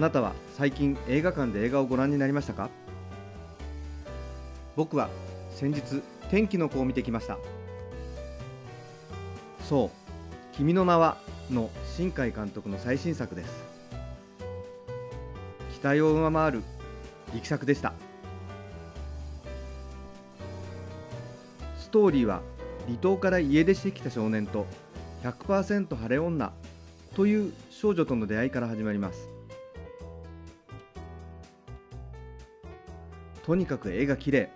あなたは最近映画館で映画をご覧になりましたか？僕は先日天気の子を見てきました。そう「君の名は」の新海監督の最新作です。期待を上回る力作でした。ストーリーは離島から家出してきた少年と100%晴れ女という少女との出会いから始まります。とにかく絵が綺麗。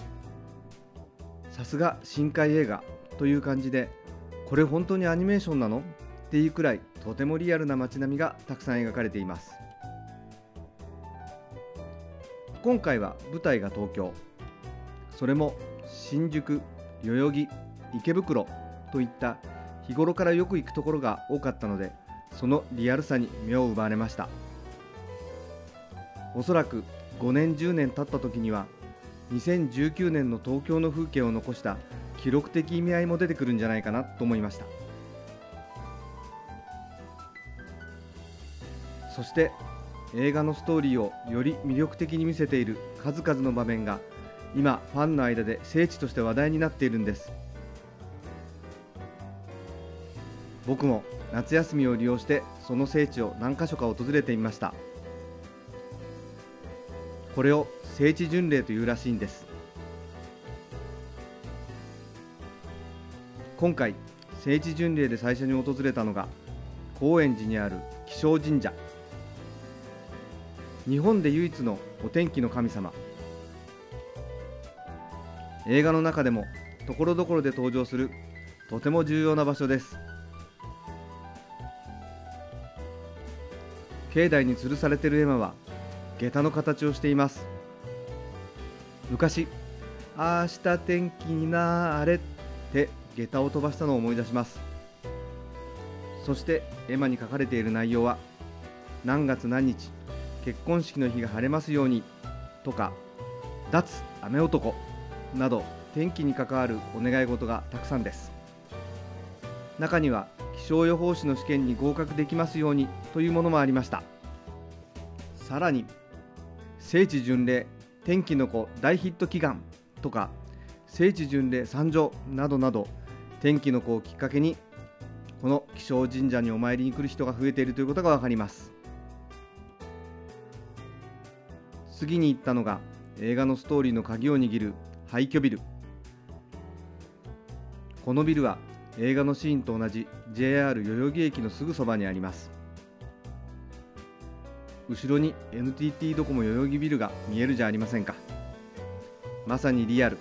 さすが深海映画という感じでこれ本当にアニメーションなのっていうくらいとてもリアルな街並みがたくさん描かれています。今回は舞台が東京。それも新宿代々木池袋といった日頃からよく行くところが多かったのでそのリアルさに目を奪われました。おそらく5年10年経った時には2019年の東京の風景を残した記録的意味合いも出てくるんじゃないかなと思いました。そして映画のストーリーをより魅力的に見せている数々の場面が今ファンの間で聖地として話題になっているんです。僕も夏休みを利用してその聖地を何か所か訪れてみました。これを聖地巡礼というらしいんです。今回聖地巡礼で最初に訪れたのが高円寺にある気象神社。日本で唯一のお天気の神様。映画の中でもところどころで登場するとても重要な場所です。境内に吊るされている絵馬は下駄の形をしています。昔「明日天気になれ」って下駄を飛ばしたのを思い出します。そして絵馬に書かれている内容は何月何日結婚式の日が晴れますようにとか脱雨男など天気に関わるお願い事がたくさんです。中には気象予報士の試験に合格できますようにというものもありました。さらに聖地巡礼天気の子大ヒット祈願とか聖地巡礼参上などなど天気の子をきっかけにこの気象神社にお参りに来る人が増えているということが分かります。次に行ったのが映画のストーリーの鍵を握る廃墟ビル。このビルは映画のシーンと同じ JR 代々木駅のすぐそばにあります。後ろに NTT ドコモ代々木ビルが見えるじゃありませんか。まさにリアル。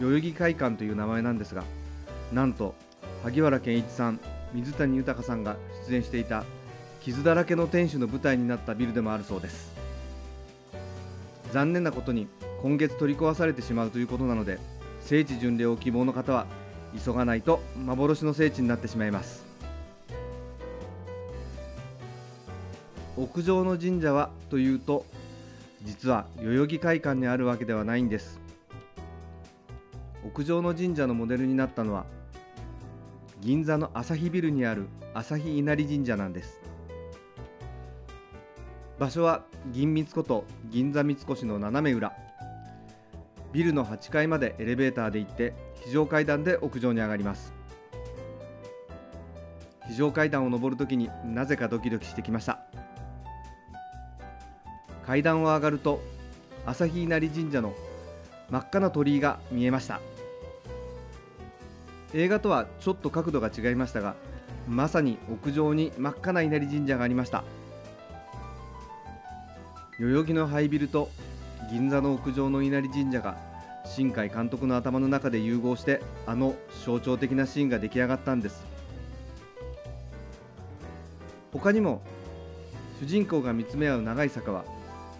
代々木会館という名前なんですがなんと萩原健一さん水谷豊さんが出演していた傷だらけの天守の舞台になったビルでもあるそうです。残念なことに今月取り壊されてしまうということなので聖地巡礼を希望の方は急がないと幻の聖地になってしまいます。屋上の神社はというと実は代々木会館にあるわけではないんです。屋上の神社のモデルになったのは銀座の朝日ビルにある朝日稲荷神社なんです。場所は銀三こと銀座三越の斜め裏。ビルの8階までエレベーターで行って非常階段で屋上に上がります。非常階段を上るときになぜかドキドキしてきました。階段を上がると朝日稲荷神社の真っ赤な鳥居が見えました。映画とはちょっと角度が違いましたがまさに屋上に真っ赤な稲荷神社がありました。代々木のハイビルと銀座の屋上の稲荷神社が新海監督の頭の中で融合してあの象徴的なシーンが出来上がったんです。他にも主人公が見つめ合う長い坂は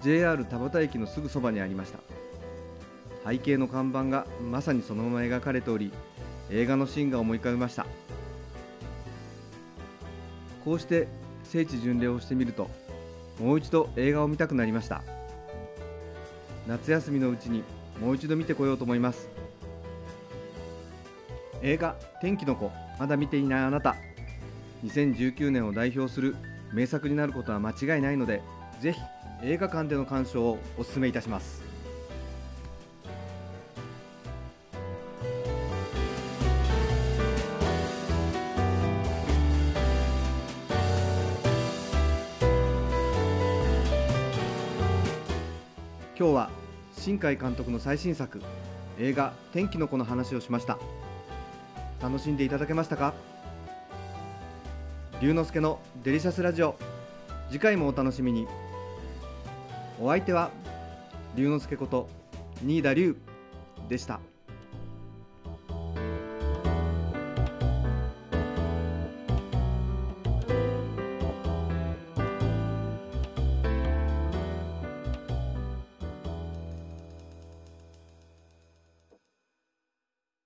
JR 田端駅のすぐそばにありました。背景の看板がまさにそのまま描かれており映画のシーンが思い浮かびました。こうして聖地巡礼をしてみるともう一度映画を見たくなりました。夏休みのうちにもう一度見てこようと思います。映画「天気の子」まだ見ていないあなた。2019年を代表する名作になることは間違いないのでぜひ映画館での鑑賞をお勧めいたします。今日は新海監督の最新作映画「天気の子」の話をしました。楽しんでいただけましたか？龍之介のデリシャスラジオ。次回もお楽しみに。お相手は龍之介こと新田龍でした。